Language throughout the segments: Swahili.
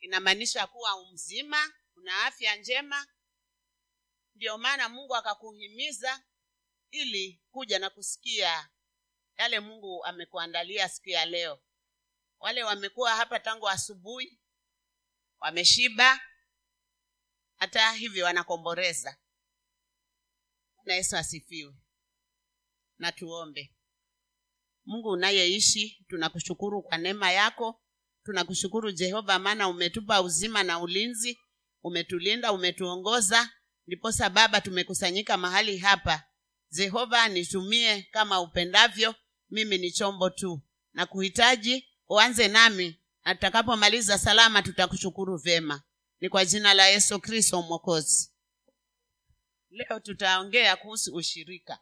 inamaanisha kuwa mzima una afya njema. Ndio maana mungu akakuhimiza ili kuja na kusikia yale mungu amekuandalia siku ya leo. Wale wamekuwa hapa tangu asubuhi wameshiba hata hivyo wanakomboreza. Na yesu asifiwe. Na tuombe mungu unayeishi tunakushukuru kwa neema yako tunakushukuru jehova maana umetupa uzima na ulinzi umetulinda umetuongoza ndiposa baba tumekusanyika mahali hapa. Jehova nitumie kama upendavyo mimi ni chombo tu. Na kuhitaji uanze nami. Na tutakapomaliza salama tutakushukuru vyema. Ni kwa jina la yesu kristo mwokozi. Leo tutaongea kuhusu ushirika.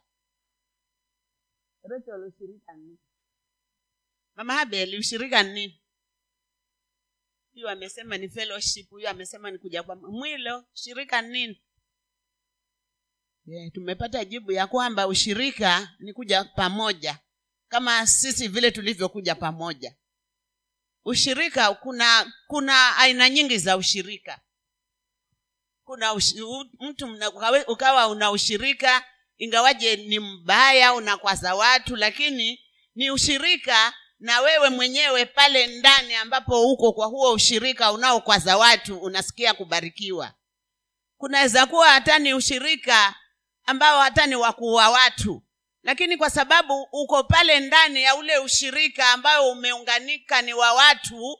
Mama habeli ushirika ni huyu amesema ni fellowship huyu amesema ni kuja kwa mwilo shirika nini? Yeah, tumepata jibu ya kwamba ushirika ni kuja pamoja kama sisi vile tulivyokuja pamoja. Ushirika kuna kuna aina nyingi za ushirika. Kuna ushi, mtu ukawa una ushirika ingawaje ni mbaya unakwaza watu lakini ni ushirika na wewe mwenyewe pale ndani ambapo uko kwa huo ushirika unaokwaza watu unasikia kubarikiwa. Kunaweza kuwa hata ni ushirika ambao hata ni wakuua watu. Lakini kwa sababu uko pale ndani ya ule ushirika ambao umeunganika ni wa watu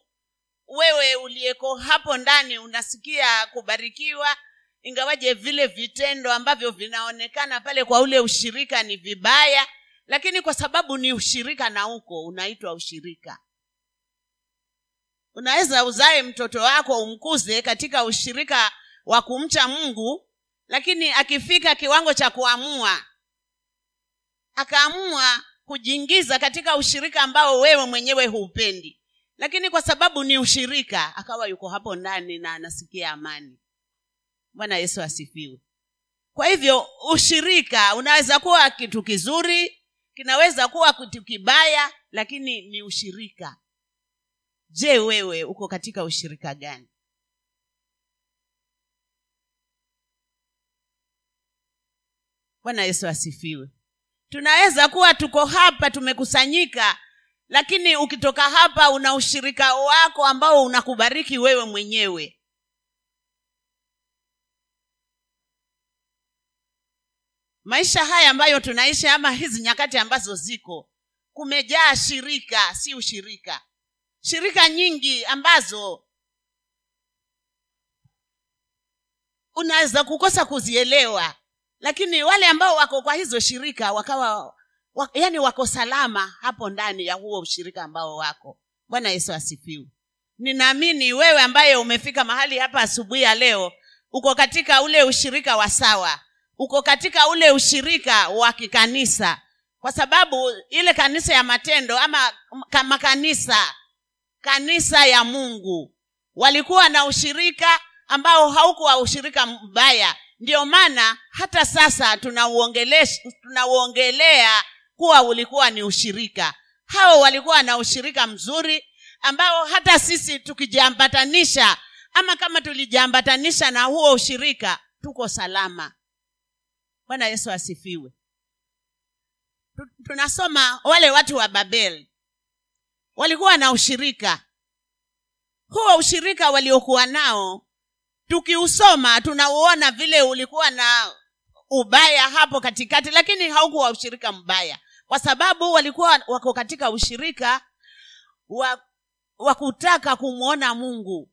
wewe uliyeko hapo ndani unasikia kubarikiwa. Ingawaje vile vitendo ambavyo vinaonekana pale kwa ule ushirika ni vibaya lakini kwa sababu ni ushirika na uko unaitwa ushirika. Unaweza uzae mtoto wako umkuze katika ushirika wa kumcha mungu lakini akifika kiwango cha kuamua akaamua kujiingiza katika ushirika ambao wewe mwenyewe huupendi. Lakini kwa sababu ni ushirika akawa yuko hapo ndani na anasikia amani. Bwana yesu asifiwe. Kwa hivyo ushirika unaweza kuwa kitu kizuri kinaweza kuwa kitu kibaya lakini ni ushirika. Je wewe uko katika ushirika gani? Bwana yesu asifiwe. Tunaweza kuwa tuko hapa tumekusanyika lakini ukitoka hapa una ushirika wako ambao unakubariki wewe mwenyewe maisha haya ambayo tunaishi ama hizi nyakati ambazo ziko kumejaa shirika si ushirika. Shirika nyingi ambazo unaweza kukosa kuzielewa lakini wale ambao wako kwa hizo shirika wakawa wa, yani wako salama hapo ndani ya huo ushirika ambao wako. Bwana yesu asifiwe. Ninaamini wewe ambaye umefika mahali hapa asubuhi ya leo uko katika ule ushirika wa sawa uko katika ule ushirika wa kikanisa. Kwa sababu ile kanisa ya matendo ama kama kanisa kanisa ya mungu walikuwa na ushirika ambao haukuwa ushirika mbaya. Ndio maana hata sasa tunauongelea kuwa ulikuwa ni ushirika. Hao walikuwa na ushirika mzuri ambao hata sisi tukijiambatanisha ama kama tulijiambatanisha na huo ushirika tuko salama bwana yesu asifiwe. Tunasoma wale watu wa babel. Walikuwa na ushirika. Huo ushirika waliokuwa nao tukiusoma tunauona vile ulikuwa na ubaya hapo katikati lakini haukuwa ushirika mbaya. Kwa sababu walikuwa wako katika ushirika wa, wa kutaka kumwona mungu.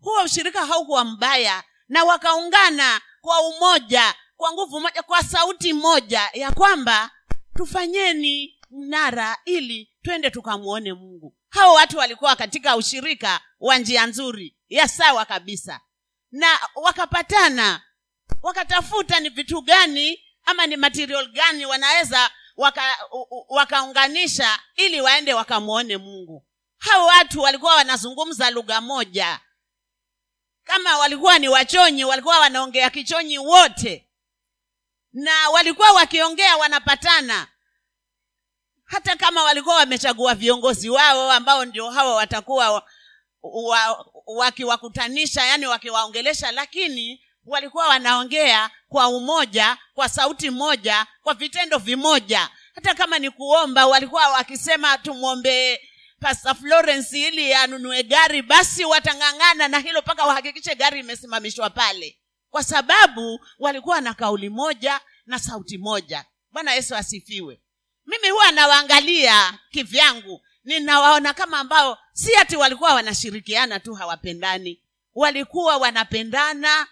Huo ushirika haukuwa mbaya na wakaungana kwa umoja kwa nguvu moja kwa sauti moja ya kwamba tufanyeni mnara ili twende tukamwone mungu. Hao watu walikuwa katika ushirika wa njia nzuri ya sawa kabisa. Na wakapatana wakatafuta ni vitu gani ama ni material gani wanaweza waka, wakaunganisha ili waende wakamwone mungu. Hao watu walikuwa wanazungumza lugha moja. Kama walikuwa ni wachonyi walikuwa wanaongea kichonyi wote na walikuwa wakiongea wanapatana. Hata kama walikuwa wamechagua viongozi wao ambao ndio hawa watakuwa wa, wa, wakiwakutanisha yani wakiwaongelesha lakini walikuwa wanaongea kwa umoja kwa sauti moja kwa vitendo vimoja. Hata kama ni kuomba walikuwa wakisema tumwombee pasta Florence ili anunue gari basi watang'ang'ana na hilo mpaka wahakikishe gari imesimamishwa pale kwa sababu walikuwa na kauli moja na sauti moja. Bwana yesu asifiwe. Mimi huwa nawaangalia kivyangu. Ninawaona kama ambao si ati walikuwa wanashirikiana tu hawapendani. Walikuwa wanapendana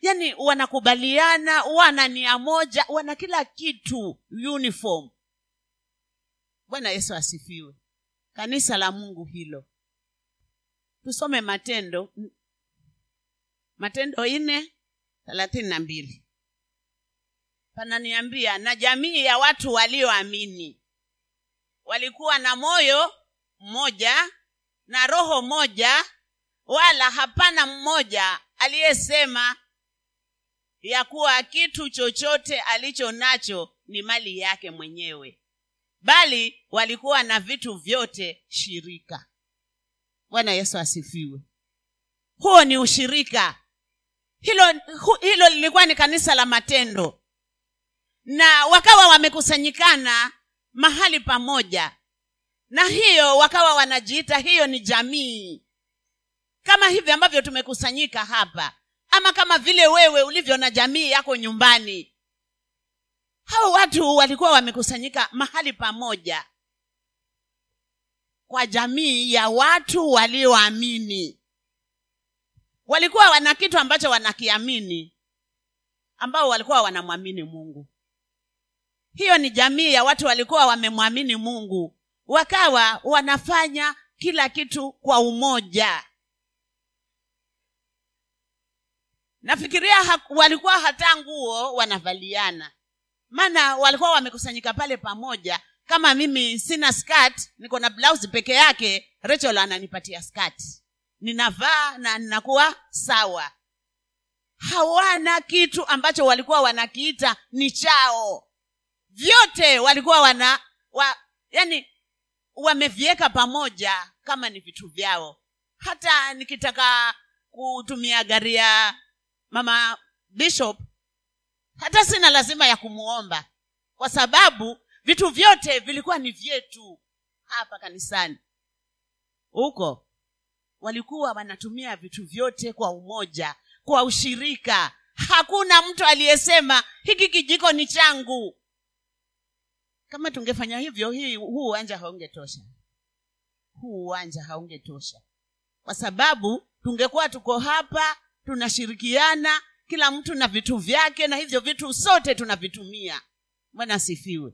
yani wanakubaliana wana nia moja wana kila kitu uniform. Bwana yesu asifiwe. Kanisa la mungu hilo. Tusome matendo. Matendo nne thelathini na mbili. Pananiambia na jamii ya watu walioamini walikuwa na moyo mmoja na roho moja wala hapana mmoja aliyesema ya kuwa kitu chochote alicho nacho ni mali yake mwenyewe bali walikuwa na vitu vyote shirika. Bwana yesu asifiwe. Huo ni ushirika hilo hu, hilo lilikuwa ni kanisa la matendo. Na wakawa wamekusanyikana mahali pamoja. Na hiyo wakawa wanajiita hiyo ni jamii. Kama hivi ambavyo tumekusanyika hapa. Ama kama vile wewe ulivyo na jamii yako nyumbani. Hao watu walikuwa wamekusanyika mahali pamoja. Kwa jamii ya watu walioamini walikuwa wana kitu ambacho wanakiamini ambao walikuwa wanamwamini mungu. Hiyo ni jamii ya watu walikuwa wamemwamini mungu. Wakawa wanafanya kila kitu kwa umoja. Nafikiria ha, walikuwa hata nguo wanavaliana. Maana walikuwa wamekusanyika pale pamoja. Kama mimi sina skat niko na blausi peke yake rachel ananipatia skirt ninavaa na ninakuwa sawa. Hawana kitu ambacho walikuwa wanakiita ni chao. Vyote walikuwa wana wa, yani wameviweka pamoja kama ni vitu vyao. Hata nikitaka kutumia gari ya mama bishop hata sina lazima ya kumuomba. Kwa sababu vitu vyote vilikuwa ni vyetu hapa kanisani. Huko walikuwa wanatumia vitu vyote kwa umoja kwa ushirika. Hakuna mtu aliyesema hiki kijiko ni changu. Kama tungefanya hivyo hii huu uwanja haungetosha. Huu uwanja haungetosha. Kwa sababu tungekuwa tuko hapa tunashirikiana kila mtu na vitu vyake na hivyo vitu sote tunavitumia. Bwana asifiwe.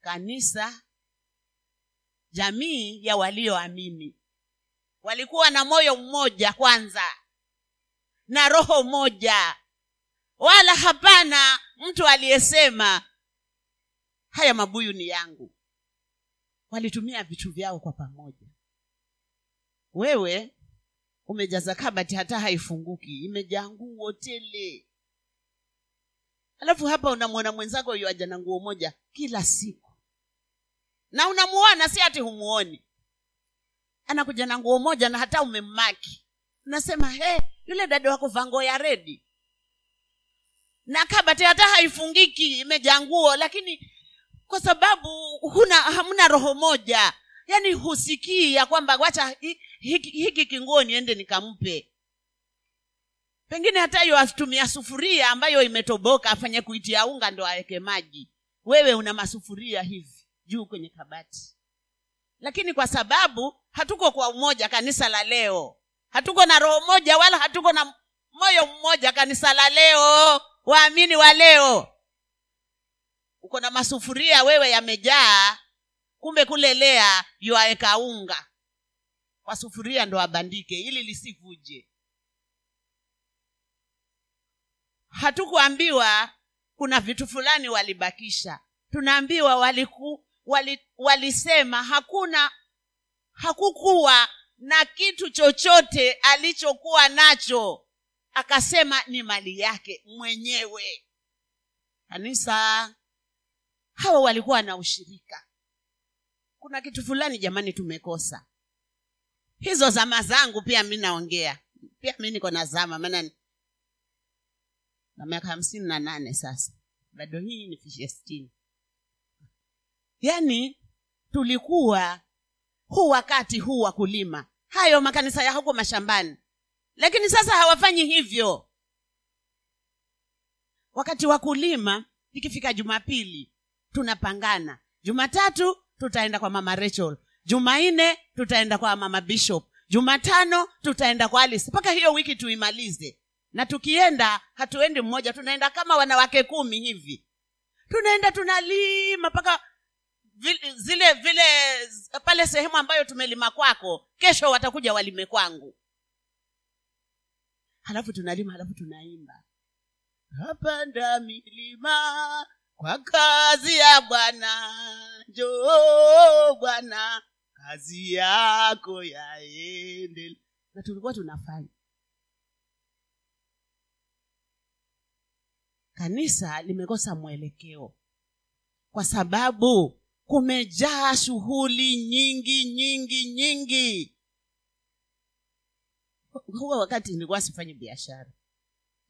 Kanisa jamii ya walioamini walikuwa na moyo mmoja kwanza na roho moja. Wala hapana mtu aliyesema haya mabuyu ni yangu. Walitumia vitu vyao kwa pamoja. Wewe umejaza kabati hata haifunguki imejaa nguo tele. Alafu hapa unamwona mwenzako yuaja aja na nguo moja kila siku. Na unamuona si hati humuoni anakuja na nguo moja na hata umemmaki. Unasema he yule dada wakuvaa nguo ya redi na kabati hata haifungiki imejaa nguo lakini kwa sababu huna hamna roho moja yaani husikii ya kwamba wacha hiki, hiki kinguo niende nikampe. Pengine hata hiyo atumia sufuria ambayo imetoboka afanye kuitia unga ndo aweke maji. Wewe una masufuria hivi juu kwenye kabati. Lakini kwa sababu hatuko kwa umoja kanisa la leo. Hatuko na roho moja wala hatuko na moyo mmoja kanisa la leo. Waamini wa leo. Uko na masufuria wewe yamejaa. Kumbe kule lea yuaweka unga kwa sufuria ndo abandike ili lisivuje. Hatukuambiwa kuna vitu fulani walibakisha. Tunaambiwa waliku, wali, walisema hakuna hakukuwa na kitu chochote alichokuwa nacho. Akasema ni mali yake mwenyewe. Kanisa hawa walikuwa na ushirika. Kuna kitu fulani jamani tumekosa. Hizo zama zangu pia mi naongea. Pia mi niko na zama maana na miaka hamsini na nane sasa. Bado hii ni sitini. Yaani tulikuwa huu wakati huu wa kulima. Hayo makanisa ya huko mashambani. Lakini sasa hawafanyi hivyo. Wakati wa kulima ikifika jumapili tunapangana. Jumatatu tutaenda kwa mama rachel. Jumanne tutaenda kwa mama bishop. Jumatano tutaenda kwa alice. Mpaka hiyo wiki tuimalize. Na tukienda hatuendi mmoja tunaenda kama wanawake kumi hivi. Tunaenda tunalima mpaka zile vile pale sehemu ambayo tumelima kwako kesho watakuja walime kwangu. Halafu tunalima halafu tunaimba. Napanda milima kwa kazi ya bwana. Njoo bwana kazi yako yaende. Na tulikuwa tunafanya. Kanisa limekosa mwelekeo. Kwa sababu kumejaa shughuli nyingi nyingi nyingi. Huwa wakati nilikuwa sifanyi biashara.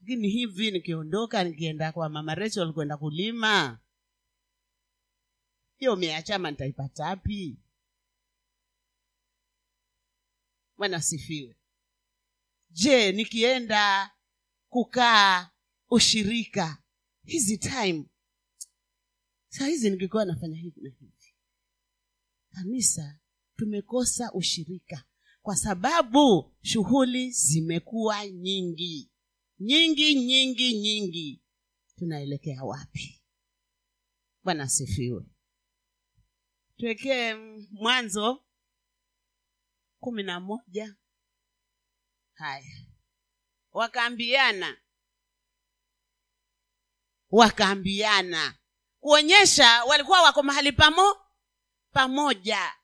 Lakini hivi nikiondoka nikienda kwa mama rachel kwenda kulima. Hiyo mia chama nitaipata bwana sifiwe je nikienda kukaa ushirika hizi time saa hizi ningekuwa nafanya hivi na hivi. Kanisa tumekosa ushirika kwa sababu shughuli zimekuwa nyingi. Nyingi nyingi nyingi. Tunaelekea wapi? Bwana asifiwe. Tuwekee mwanzo kumi na moja. Haya. Wakaambiana. Wakaambiana kuonyesha walikuwa wako mahali pamo pamoja.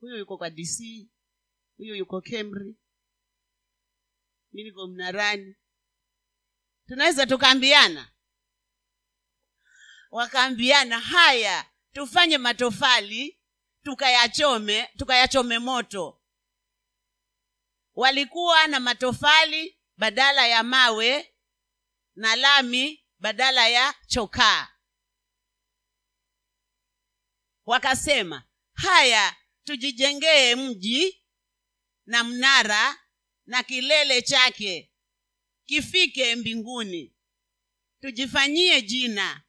Huyu yuko kwa dc huyu yuko kemri mi niko mnarani. Tunaweza tukaambiana? Wakaambiana haya tufanye matofali tukayachome tukayachome moto. Walikuwa na matofali badala ya mawe na lami badala ya chokaa. Wakasema haya tujijengee mji na mnara na kilele chake kifike mbinguni. Tujifanyie jina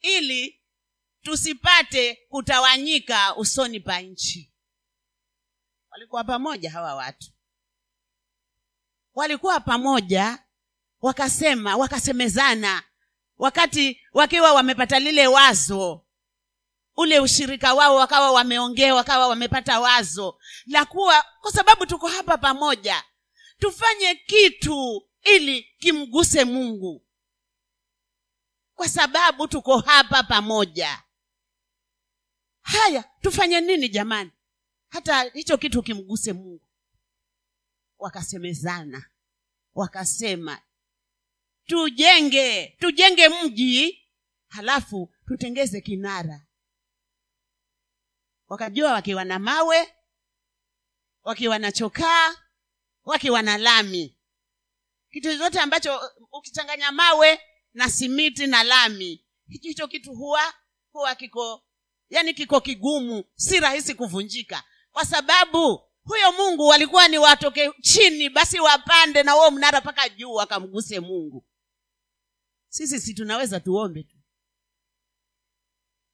ili tusipate kutawanyika usoni pa nchi. Walikuwa pamoja hawa watu. Walikuwa pamoja wakasema wakasemezana wakati wakiwa wamepata lile wazo ule ushirika wao wakawa wameongea wakawa wamepata wazo la kuwa kwa sababu tuko hapa pamoja tufanye kitu ili kimguse mungu. Kwa sababu tuko hapa pamoja. Haya tufanye nini jamani? Hata hicho kitu kimguse mungu. Wakasemezana wakasema tujenge tujenge mji halafu tutengeze kinara. Wakajua wakiwa na mawe wakiwa na chokaa wakiwa na lami. Kitu chochote ambacho ukichanganya mawe na simiti na lami hicho kitu huwa huwa kiko yani kiko kigumu si rahisi kuvunjika. Kwa sababu huyo mungu walikuwa ni watoke chini basi wapande na huo mnara mpaka juu wakamguse mungu sisi si tunaweza tuombe tu.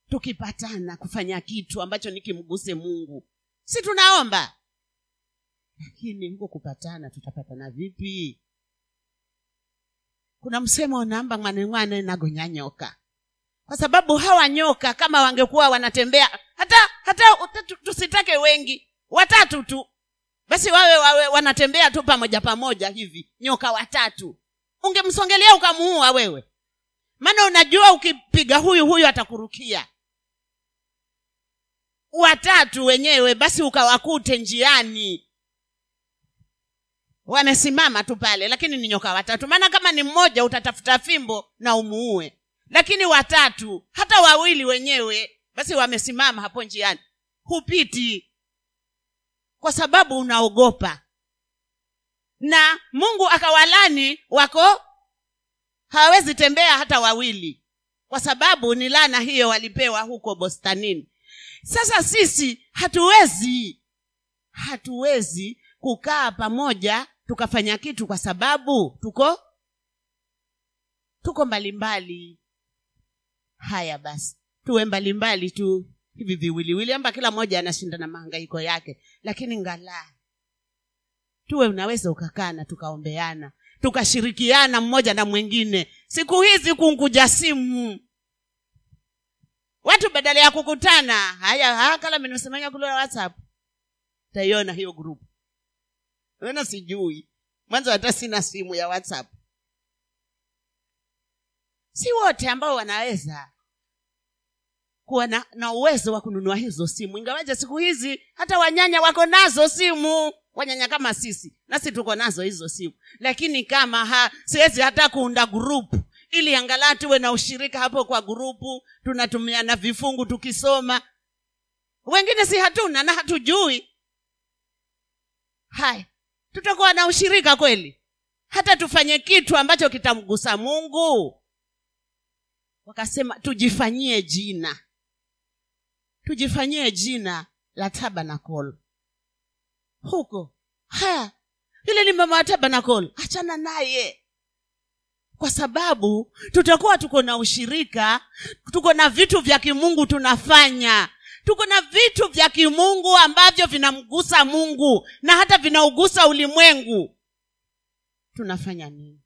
Tukipatana kufanya kitu ambacho nikimguse mungu si tunaomba. Lakini huko kupatana tutapatana vipi? Kuna msemo unaamba nagonya nyoka. Kwa sababu hawa nyoka kama wangekuwa wanatembea hata hata tusitake wengi watatu tu. Basi wawe wawe wanatembea tu pamoja pamoja hivi nyoka watatu. Ungemsongelea ukamuua wewe maana unajua ukipiga huyu huyu atakurukia. Watatu wenyewe basi ukawakute njiani. Wamesimama tu pale lakini ni nyoka watatu. Maana kama ni mmoja utatafuta fimbo na umuue. Lakini watatu hata wawili wenyewe basi wamesimama hapo njiani. Hupiti. Kwa sababu unaogopa. Na mungu akawalani wako hawawezi tembea hata wawili. Kwa sababu ni lana hiyo walipewa huko bostanini. Sasa sisi hatuwezi hatuwezi kukaa pamoja tukafanya kitu kwa sababu tuko tuko mbalimbali. Haya basi tuwe mbalimbali tu hivi viwiliwili amba kila mmoja anashinda na mahangaiko yake. Lakini ngalaa tuwe unaweza ukakaa na tukaombeana tukashirikiana mmoja na mwingine. Siku hizi kunkuja simu. Watu badala ya kukutana haya hakala minosemanya kule whatsapp. Taiona hiyo grupu wena sijui. Mwanzo hata sina simu ya whatsapp. Si wote ambao wanaweza kuwa na, na uwezo wa kununua hizo simu. Ingawaje siku hizi hata wanyanya wako nazo simu wanyanya kama sisi nasi tuko nazo hizo siku. Lakini kama ha siwezi hata kuunda grupu ili angalau tuwe na ushirika hapo kwa grupu tunatumiana vifungu tukisoma. Wengine si hatuna na hatujui. Haya tutakuwa na ushirika kweli? Hata tufanye kitu ambacho kitamgusa mungu. Wakasema tujifanyie jina. Tujifanyie jina la tabanakol huko. Haya yule ni mama wa tabanakol achana naye. Kwa sababu tutakuwa tuko na ushirika tuko na vitu vya kimungu tunafanya. Tuko na vitu vya kimungu ambavyo vinamgusa mungu na hata vinaugusa ulimwengu. Tunafanya nini?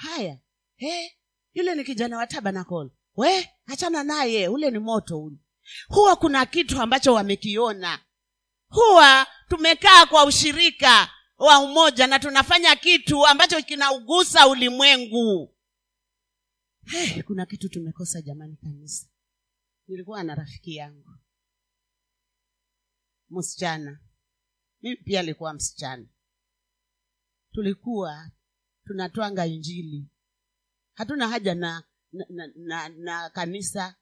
Haya. Hey, yule ni kijana wa tabanakol we achana naye. Ule ni moto ule. Huwa kuna kitu ambacho wamekiona. Huwa tumekaa kwa ushirika wa umoja na tunafanya kitu ambacho kinaugusa ulimwengu. Hey, kuna kitu tumekosa jamani kanisa. Nilikuwa na rafiki yangu. Msichana. Mimi pia alikuwa msichana. Tulikuwa tunatwanga injili. Hatuna haja na na, na, na na kanisa.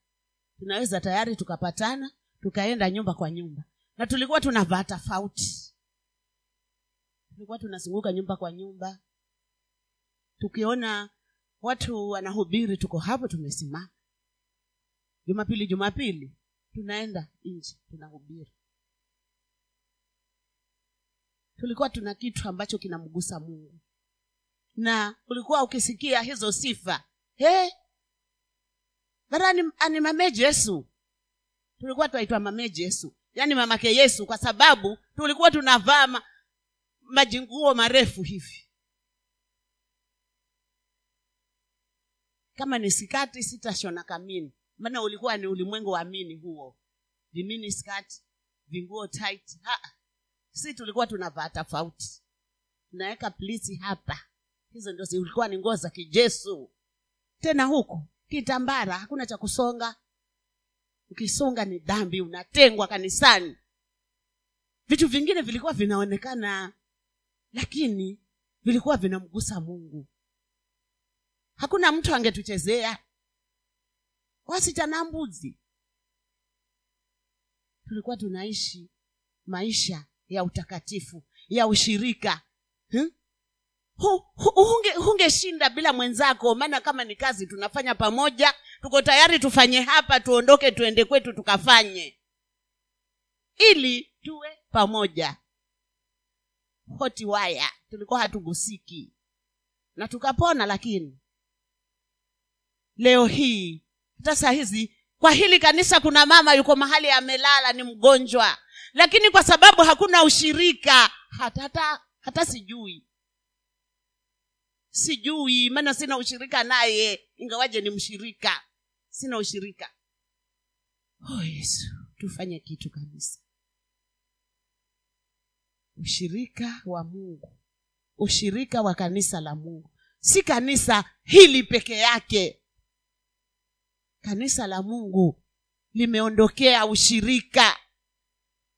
Tunaweza tayari tukapatana tukaenda nyumba kwa nyumba na tulikuwa tunavaa tofauti. Tulikuwa tunazunguka nyumba kwa nyumba. Tukiona watu wanahubiri tuko hapo tumesimama. Jumapili jumapili tunaenda nje tunahubiri. Tulikuwa tuna kitu ambacho kinamgusa mungu. Na ulikuwa ukisikia hizo sifa hey, bara ani, ani jesu tulikuwa twaitwa mamee jesu yaani mamake yesu kwa sababu tulikuwa tunavaa ma, majinguo marefu hivi. Kama ni sikati sitashona kamini. Maana ulikuwa ni ulimwengu wa mini huo. Vimini skati vinguo tight. Ha. si tulikuwa tunavaa tofauti. Tunaweka plisi hapa. Hizo ndio zilikuwa ni nguo za kijesu. Tena huku kitambara hakuna cha kusonga ukisonga ni dhambi unatengwa kanisani. Vitu vingine vilikuwa vinaonekana lakini vilikuwa vinamgusa mungu. Hakuna mtu angetuchezea. Wasichana mbuzi. Tulikuwa tunaishi maisha ya utakatifu ya ushirika hmm? Hungeshinda bila mwenzako maana kama ni kazi tunafanya pamoja tuko tayari tufanye hapa tuondoke tuende kwetu tukafanye. Ili tuwe pamoja. Hoti waya tulikuwa hatugusiki. Na tukapona lakini. Leo hii hata saa hizi kwa hili kanisa kuna mama yuko mahali amelala ni mgonjwa. Lakini kwa sababu hakuna ushirika hata hata, hata sijui sijui maana sina ushirika naye. Ingawaje ni mshirika sina ushirika. Oh yesu tufanye kitu kabisa. Ushirika wa mungu. Ushirika wa kanisa la mungu. Si kanisa hili peke yake. Kanisa la mungu limeondokea ushirika.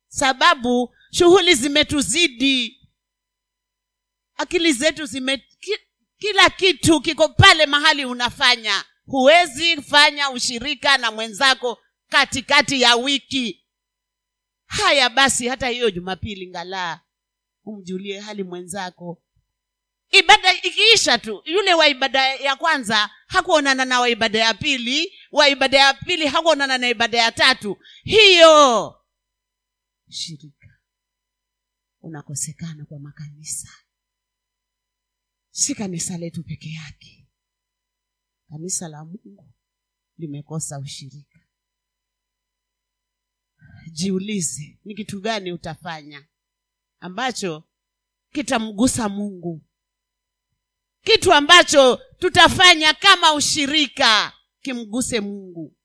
Sababu shughuli zimetuzidi. Akili zetu zime kila kitu kiko pale mahali unafanya. Huwezi fanya ushirika na mwenzako katikati ya wiki. Haya basi hata hiyo jumapili ngalaa umjulie hali mwenzako. Ibada ikiisha tu yule wa ibada ya kwanza hakuonana na wa ibada ya pili wa ibada ya pili hakuonana na ibada ya tatu. Hiyo shirika unakosekana kwa makanisa si kanisa letu peke yake. Kanisa la mungu limekosa ushirika. Jiulize ni kitu gani utafanya ambacho kitamgusa mungu? Kitu ambacho tutafanya kama ushirika kimguse mungu.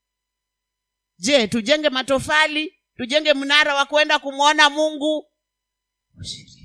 Je tujenge matofali? Tujenge mnara wa kwenda kumwona mungu? Ushirika